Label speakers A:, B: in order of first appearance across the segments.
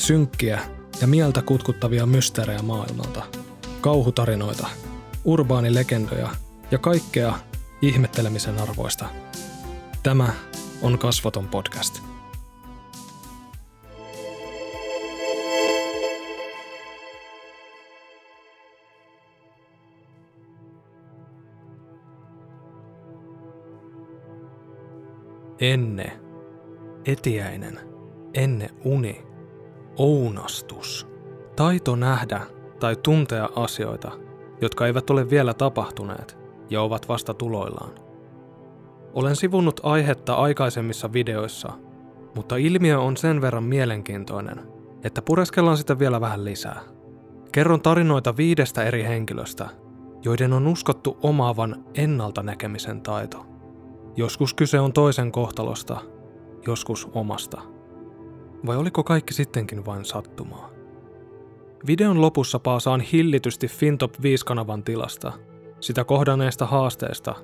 A: Synkkiä ja mieltä kutkuttavia mysteerejä maailmalta. Kauhutarinoita, urbaanilegendoja ja kaikkea ihmettelemisen arvoista. Tämä on Kasvaton podcast. Enne. Etiäinen. Enne uni. Ounastus. Taito nähdä tai tuntea asioita, jotka eivät ole vielä tapahtuneet ja ovat vasta tuloillaan. Olen sivunnut aihetta aikaisemmissa videoissa, mutta ilmiö on sen verran mielenkiintoinen, että pureskellaan sitä vielä vähän lisää. Kerron tarinoita viidestä eri henkilöstä, joiden on uskottu omaavan ennalta näkemisen taito. Joskus kyse on toisen kohtalosta, joskus omasta. Vai oliko kaikki sittenkin vain sattumaa? Videon lopussa paasaan hillitysti Fintop 5-kanavan tilasta, sitä kohdanneesta haasteesta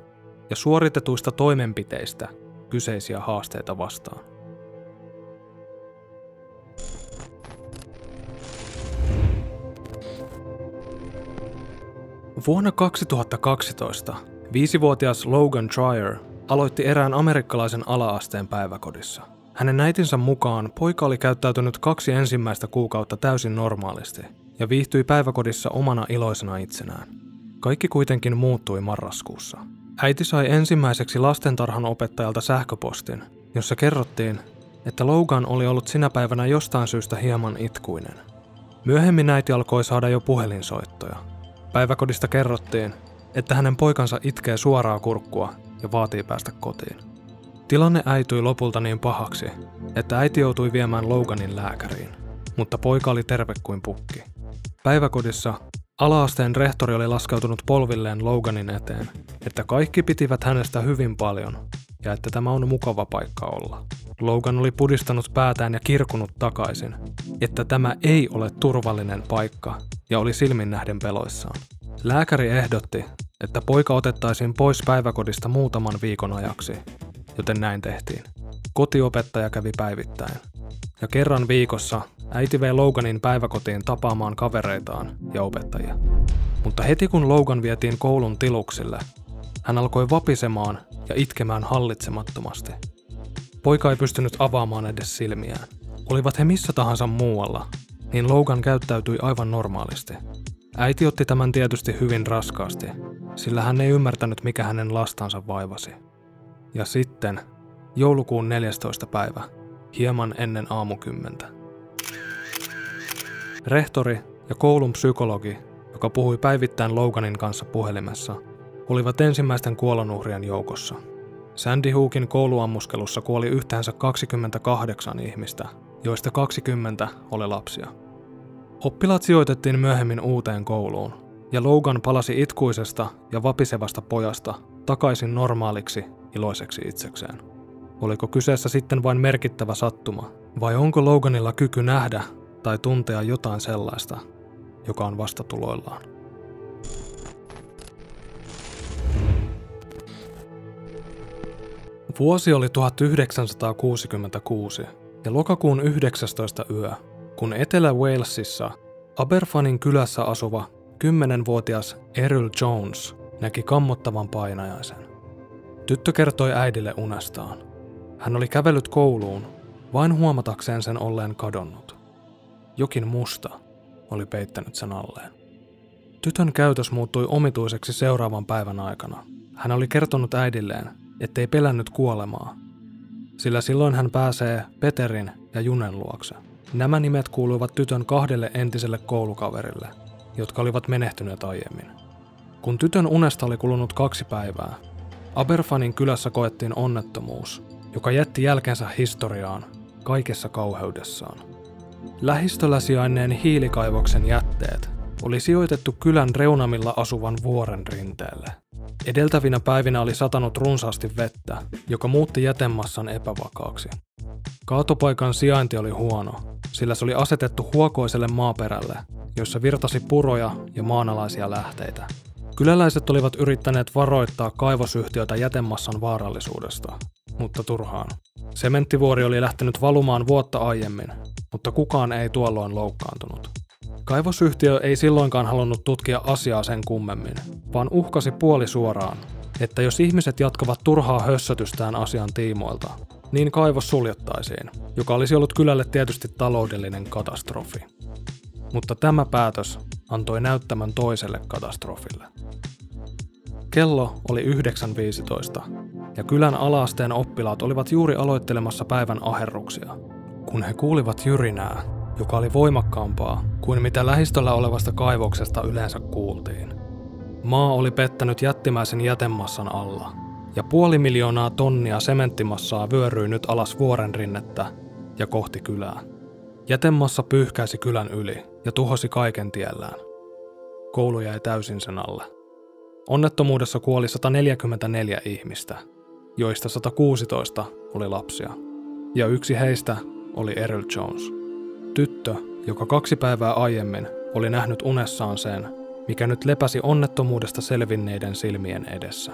A: ja suoritetuista toimenpiteistä kyseisiä haasteita vastaan. Vuonna 2012 viisivuotias Logan Trier aloitti erään amerikkalaisen alaasteen päiväkodissa – hänen äitinsä mukaan poika oli käyttäytynyt kaksi ensimmäistä kuukautta täysin normaalisti ja viihtyi päiväkodissa omana iloisena itsenään. Kaikki kuitenkin muuttui marraskuussa. Äiti sai ensimmäiseksi lastentarhan opettajalta sähköpostin, jossa kerrottiin, että Logan oli ollut sinä päivänä jostain syystä hieman itkuinen. Myöhemmin äiti alkoi saada jo puhelinsoittoja. Päiväkodista kerrottiin, että hänen poikansa itkee suoraa kurkkua ja vaatii päästä kotiin. Tilanne äityi lopulta niin pahaksi, että äiti joutui viemään Loganin lääkäriin, mutta poika oli terve kuin pukki. Päiväkodissa alaasteen rehtori oli laskeutunut polvilleen Loganin eteen, että kaikki pitivät hänestä hyvin paljon ja että tämä on mukava paikka olla. Logan oli pudistanut päätään ja kirkunut takaisin, että tämä ei ole turvallinen paikka ja oli silmin nähden peloissaan. Lääkäri ehdotti, että poika otettaisiin pois päiväkodista muutaman viikon ajaksi joten näin tehtiin. Kotiopettaja kävi päivittäin. Ja kerran viikossa äiti vei Loganin päiväkotiin tapaamaan kavereitaan ja opettajia. Mutta heti kun Logan vietiin koulun tiluksille, hän alkoi vapisemaan ja itkemään hallitsemattomasti. Poika ei pystynyt avaamaan edes silmiään. Olivat he missä tahansa muualla, niin Logan käyttäytyi aivan normaalisti. Äiti otti tämän tietysti hyvin raskaasti, sillä hän ei ymmärtänyt mikä hänen lastansa vaivasi. Ja sitten joulukuun 14. päivä, hieman ennen aamukymmentä. Rehtori ja koulun psykologi, joka puhui päivittäin Loganin kanssa puhelimessa, olivat ensimmäisten kuolonuhrien joukossa. Sandy Hookin kouluammuskelussa kuoli yhteensä 28 ihmistä, joista 20 oli lapsia. Oppilaat sijoitettiin myöhemmin uuteen kouluun, ja Logan palasi itkuisesta ja vapisevasta pojasta takaisin normaaliksi iloiseksi itsekseen. Oliko kyseessä sitten vain merkittävä sattuma, vai onko Loganilla kyky nähdä tai tuntea jotain sellaista, joka on vastatuloillaan? Vuosi oli 1966 ja lokakuun 19. yö, kun Etelä-Walesissa Aberfanin kylässä asuva 10-vuotias Errol Jones näki kammottavan painajaisen. Tyttö kertoi äidille unestaan. Hän oli kävellyt kouluun, vain huomatakseen sen olleen kadonnut. Jokin musta oli peittänyt sen alleen. Tytön käytös muuttui omituiseksi seuraavan päivän aikana. Hän oli kertonut äidilleen, ettei pelännyt kuolemaa, sillä silloin hän pääsee Peterin ja Junen luokse. Nämä nimet kuuluivat tytön kahdelle entiselle koulukaverille, jotka olivat menehtyneet aiemmin. Kun tytön unesta oli kulunut kaksi päivää, Aberfanin kylässä koettiin onnettomuus, joka jätti jälkensä historiaan kaikessa kauheudessaan. Lähistöllä sijainneen hiilikaivoksen jätteet oli sijoitettu kylän reunamilla asuvan vuoren rinteelle. Edeltävinä päivinä oli satanut runsaasti vettä, joka muutti jätemassan epävakaaksi. Kaatopaikan sijainti oli huono, sillä se oli asetettu huokoiselle maaperälle, jossa virtasi puroja ja maanalaisia lähteitä. Kyläläiset olivat yrittäneet varoittaa kaivosyhtiötä jätemassan vaarallisuudesta, mutta turhaan. Sementtivuori oli lähtenyt valumaan vuotta aiemmin, mutta kukaan ei tuolloin loukkaantunut. Kaivosyhtiö ei silloinkaan halunnut tutkia asiaa sen kummemmin, vaan uhkasi puoli suoraan, että jos ihmiset jatkavat turhaa hössötystään asian tiimoilta, niin kaivos suljettaisiin, joka olisi ollut kylälle tietysti taloudellinen katastrofi. Mutta tämä päätös antoi näyttämän toiselle katastrofille. Kello oli 9.15 ja kylän alaasteen oppilaat olivat juuri aloittelemassa päivän aherruksia, kun he kuulivat jyrinää, joka oli voimakkaampaa kuin mitä lähistöllä olevasta kaivoksesta yleensä kuultiin. Maa oli pettänyt jättimäisen jätemassan alla, ja puoli miljoonaa tonnia sementtimassaa vyöryi nyt alas vuoren rinnettä ja kohti kylää. Jätemassa pyyhkäisi kylän yli ja tuhosi kaiken tiellään. Koulu jäi täysin sen alle. Onnettomuudessa kuoli 144 ihmistä, joista 116 oli lapsia. Ja yksi heistä oli Errol Jones. Tyttö, joka kaksi päivää aiemmin oli nähnyt unessaan sen, mikä nyt lepäsi onnettomuudesta selvinneiden silmien edessä.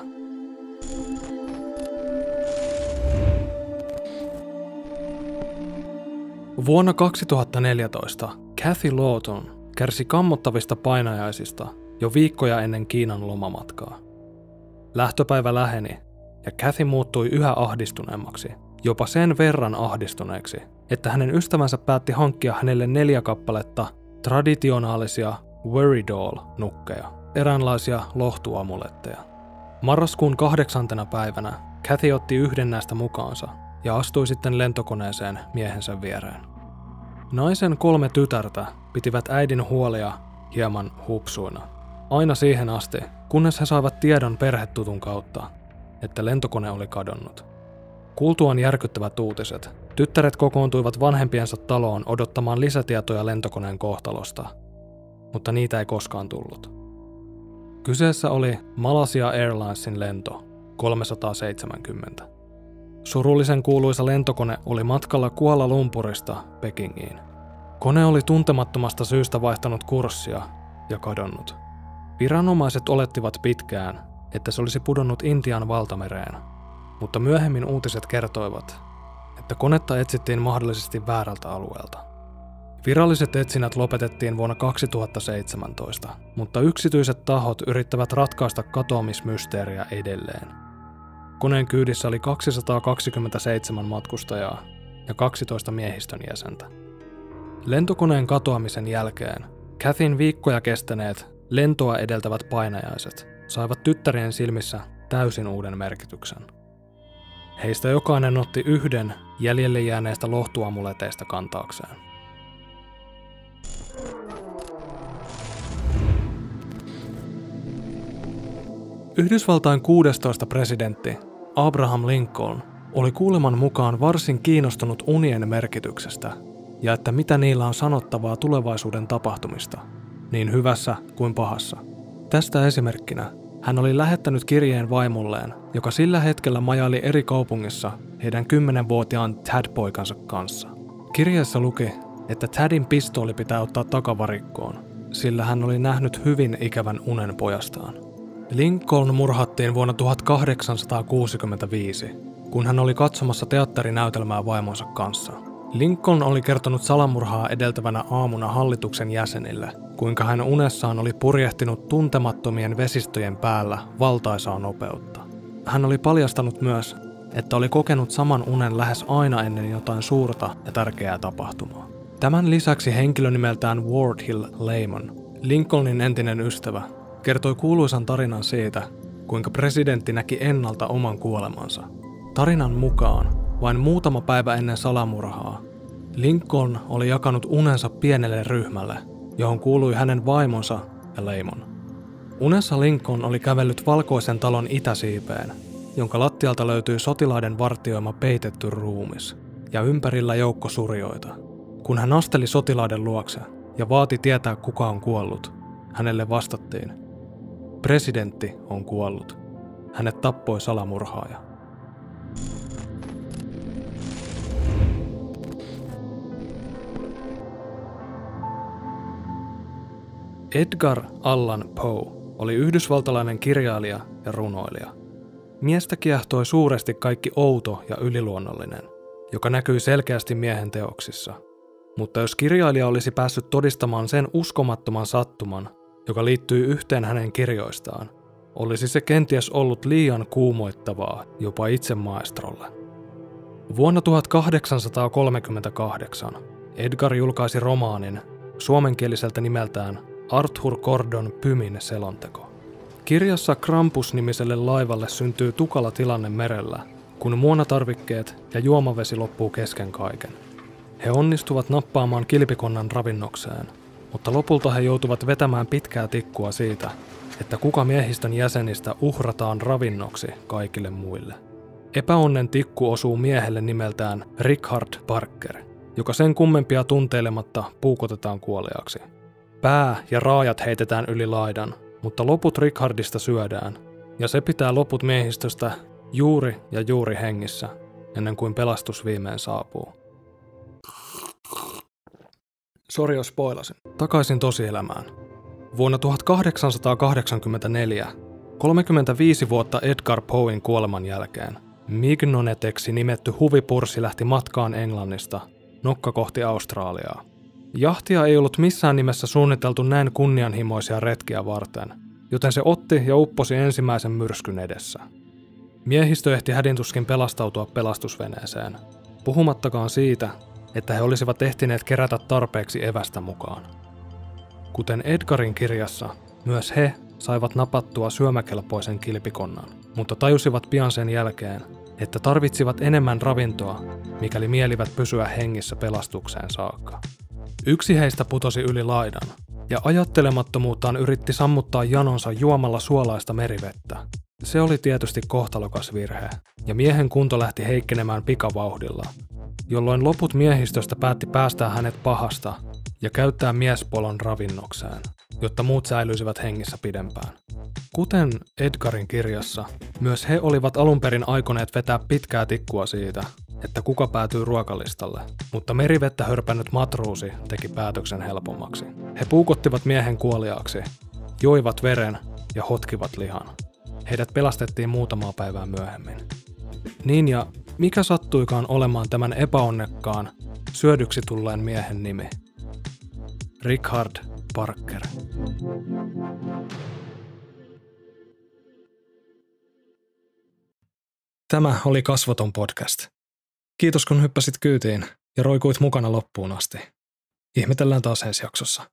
A: Vuonna 2014 Kathy Lawton kärsi kammottavista painajaisista jo viikkoja ennen Kiinan lomamatkaa. Lähtöpäivä läheni ja Kathy muuttui yhä ahdistuneemmaksi, jopa sen verran ahdistuneeksi, että hänen ystävänsä päätti hankkia hänelle neljä kappaletta traditionaalisia Worry Doll-nukkeja, eräänlaisia lohtuamuletteja. Marraskuun kahdeksantena päivänä Kathy otti yhden näistä mukaansa ja astui sitten lentokoneeseen miehensä viereen. Naisen kolme tytärtä pitivät äidin huolia hieman hupsuina. Aina siihen asti, kunnes he saivat tiedon perhetutun kautta, että lentokone oli kadonnut. Kuultuaan järkyttävät uutiset, tyttäret kokoontuivat vanhempiensa taloon odottamaan lisätietoja lentokoneen kohtalosta, mutta niitä ei koskaan tullut. Kyseessä oli Malasia Airlinesin lento 370. Surullisen kuuluisa lentokone oli matkalla Kuala Lumpurista Pekingiin. Kone oli tuntemattomasta syystä vaihtanut kurssia ja kadonnut. Viranomaiset olettivat pitkään, että se olisi pudonnut Intian valtamereen, mutta myöhemmin uutiset kertoivat, että konetta etsittiin mahdollisesti väärältä alueelta. Viralliset etsinnät lopetettiin vuonna 2017, mutta yksityiset tahot yrittävät ratkaista katoamismysteeriä edelleen. Koneen kyydissä oli 227 matkustajaa ja 12 miehistön jäsentä. Lentokoneen katoamisen jälkeen Kathin viikkoja kestäneet lentoa edeltävät painajaiset saivat tyttärien silmissä täysin uuden merkityksen. Heistä jokainen otti yhden jäljelle jääneistä lohtuamuleteista kantaakseen. Yhdysvaltain 16 presidentti Abraham Lincoln oli kuuleman mukaan varsin kiinnostunut unien merkityksestä ja että mitä niillä on sanottavaa tulevaisuuden tapahtumista, niin hyvässä kuin pahassa. Tästä esimerkkinä hän oli lähettänyt kirjeen vaimolleen, joka sillä hetkellä majaili eri kaupungissa heidän kymmenenvuotiaan Tad-poikansa kanssa. Kirjeessä luki, että Tadin pistooli pitää ottaa takavarikkoon, sillä hän oli nähnyt hyvin ikävän unen pojastaan. Lincoln murhattiin vuonna 1865, kun hän oli katsomassa teatterinäytelmää vaimonsa kanssa. Lincoln oli kertonut salamurhaa edeltävänä aamuna hallituksen jäsenille, kuinka hän unessaan oli purjehtinut tuntemattomien vesistöjen päällä valtaisaa nopeutta. Hän oli paljastanut myös, että oli kokenut saman unen lähes aina ennen jotain suurta ja tärkeää tapahtumaa. Tämän lisäksi henkilö nimeltään Ward Hill Lehman, Lincolnin entinen ystävä, kertoi kuuluisan tarinan siitä, kuinka presidentti näki ennalta oman kuolemansa. Tarinan mukaan, vain muutama päivä ennen salamurhaa, Lincoln oli jakanut unensa pienelle ryhmälle, johon kuului hänen vaimonsa ja leimon. Unessa Lincoln oli kävellyt valkoisen talon itäsiipeen, jonka lattialta löytyi sotilaiden vartioima peitetty ruumis ja ympärillä joukko surjoita. Kun hän asteli sotilaiden luokse ja vaati tietää kuka on kuollut, hänelle vastattiin, Presidentti on kuollut. Hänet tappoi salamurhaaja. Edgar Allan Poe oli yhdysvaltalainen kirjailija ja runoilija. Miestä kiehtoi suuresti kaikki outo ja yliluonnollinen, joka näkyi selkeästi miehen teoksissa. Mutta jos kirjailija olisi päässyt todistamaan sen uskomattoman sattuman, joka liittyy yhteen hänen kirjoistaan, olisi se kenties ollut liian kuumoittavaa jopa itse maestrolle. Vuonna 1838 Edgar julkaisi romaanin suomenkieliseltä nimeltään Arthur Gordon Pymin selonteko. Kirjassa Krampus-nimiselle laivalle syntyy tukala tilanne merellä, kun muonatarvikkeet ja juomavesi loppuu kesken kaiken. He onnistuvat nappaamaan kilpikonnan ravinnokseen, mutta lopulta he joutuvat vetämään pitkää tikkua siitä, että kuka miehistön jäsenistä uhrataan ravinnoksi kaikille muille. Epäonnen tikku osuu miehelle nimeltään Richard Parker, joka sen kummempia tunteilematta puukotetaan kuoliaksi. Pää ja raajat heitetään yli laidan, mutta loput Richardista syödään, ja se pitää loput miehistöstä juuri ja juuri hengissä, ennen kuin pelastus viimein saapuu. Sori jos spoilasin. Takaisin tosielämään. Vuonna 1884, 35 vuotta Edgar Poein kuoleman jälkeen, Mignoneteksi nimetty huvipursi lähti matkaan Englannista, nokka kohti Australiaa. Jahtia ei ollut missään nimessä suunniteltu näin kunnianhimoisia retkiä varten, joten se otti ja upposi ensimmäisen myrskyn edessä. Miehistö ehti hädintuskin pelastautua pelastusveneeseen, puhumattakaan siitä, että he olisivat ehtineet kerätä tarpeeksi evästä mukaan. Kuten Edgarin kirjassa, myös he saivat napattua syömäkelpoisen kilpikonnan, mutta tajusivat pian sen jälkeen, että tarvitsivat enemmän ravintoa, mikäli mielivät pysyä hengissä pelastukseen saakka. Yksi heistä putosi yli laidan, ja ajattelemattomuuttaan yritti sammuttaa janonsa juomalla suolaista merivettä. Se oli tietysti kohtalokas virhe, ja miehen kunto lähti heikkenemään pikavauhdilla, jolloin loput miehistöstä päätti päästää hänet pahasta ja käyttää miespolon ravinnokseen, jotta muut säilyisivät hengissä pidempään. Kuten Edgarin kirjassa, myös he olivat alun perin aikoneet vetää pitkää tikkua siitä, että kuka päätyy ruokalistalle, mutta merivettä hörpännyt matruusi teki päätöksen helpommaksi. He puukottivat miehen kuoliaaksi, joivat veren ja hotkivat lihan. Heidät pelastettiin muutamaa päivää myöhemmin. Niin ja mikä sattuikaan olemaan tämän epäonnekkaan, syödyksi tulleen miehen nimi? Richard Parker. Tämä oli Kasvoton podcast. Kiitos kun hyppäsit kyytiin ja roikuit mukana loppuun asti. Ihmetellään taas ensi jaksossa.